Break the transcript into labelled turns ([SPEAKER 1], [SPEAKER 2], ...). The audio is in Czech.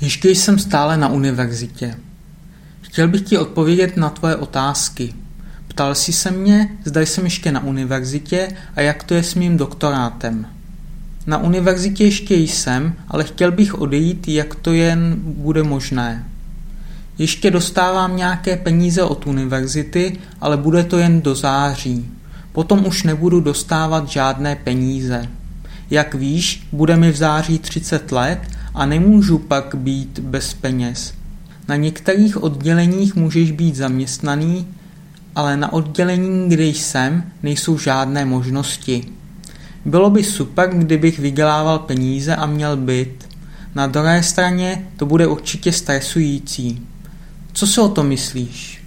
[SPEAKER 1] Ještě jsem stále na univerzitě. Chtěl bych ti odpovědět na tvoje otázky. Ptal jsi se mě, zda jsem ještě na univerzitě a jak to je s mým doktorátem. Na univerzitě ještě jsem, ale chtěl bych odejít, jak to jen bude možné. Ještě dostávám nějaké peníze od univerzity, ale bude to jen do září. Potom už nebudu dostávat žádné peníze. Jak víš, bude mi v září 30 let a nemůžu pak být bez peněz. Na některých odděleních můžeš být zaměstnaný, ale na oddělení, kde jsem, nejsou žádné možnosti. Bylo by super, kdybych vydělával peníze a měl byt. Na druhé straně to bude určitě stresující. Co si o to myslíš?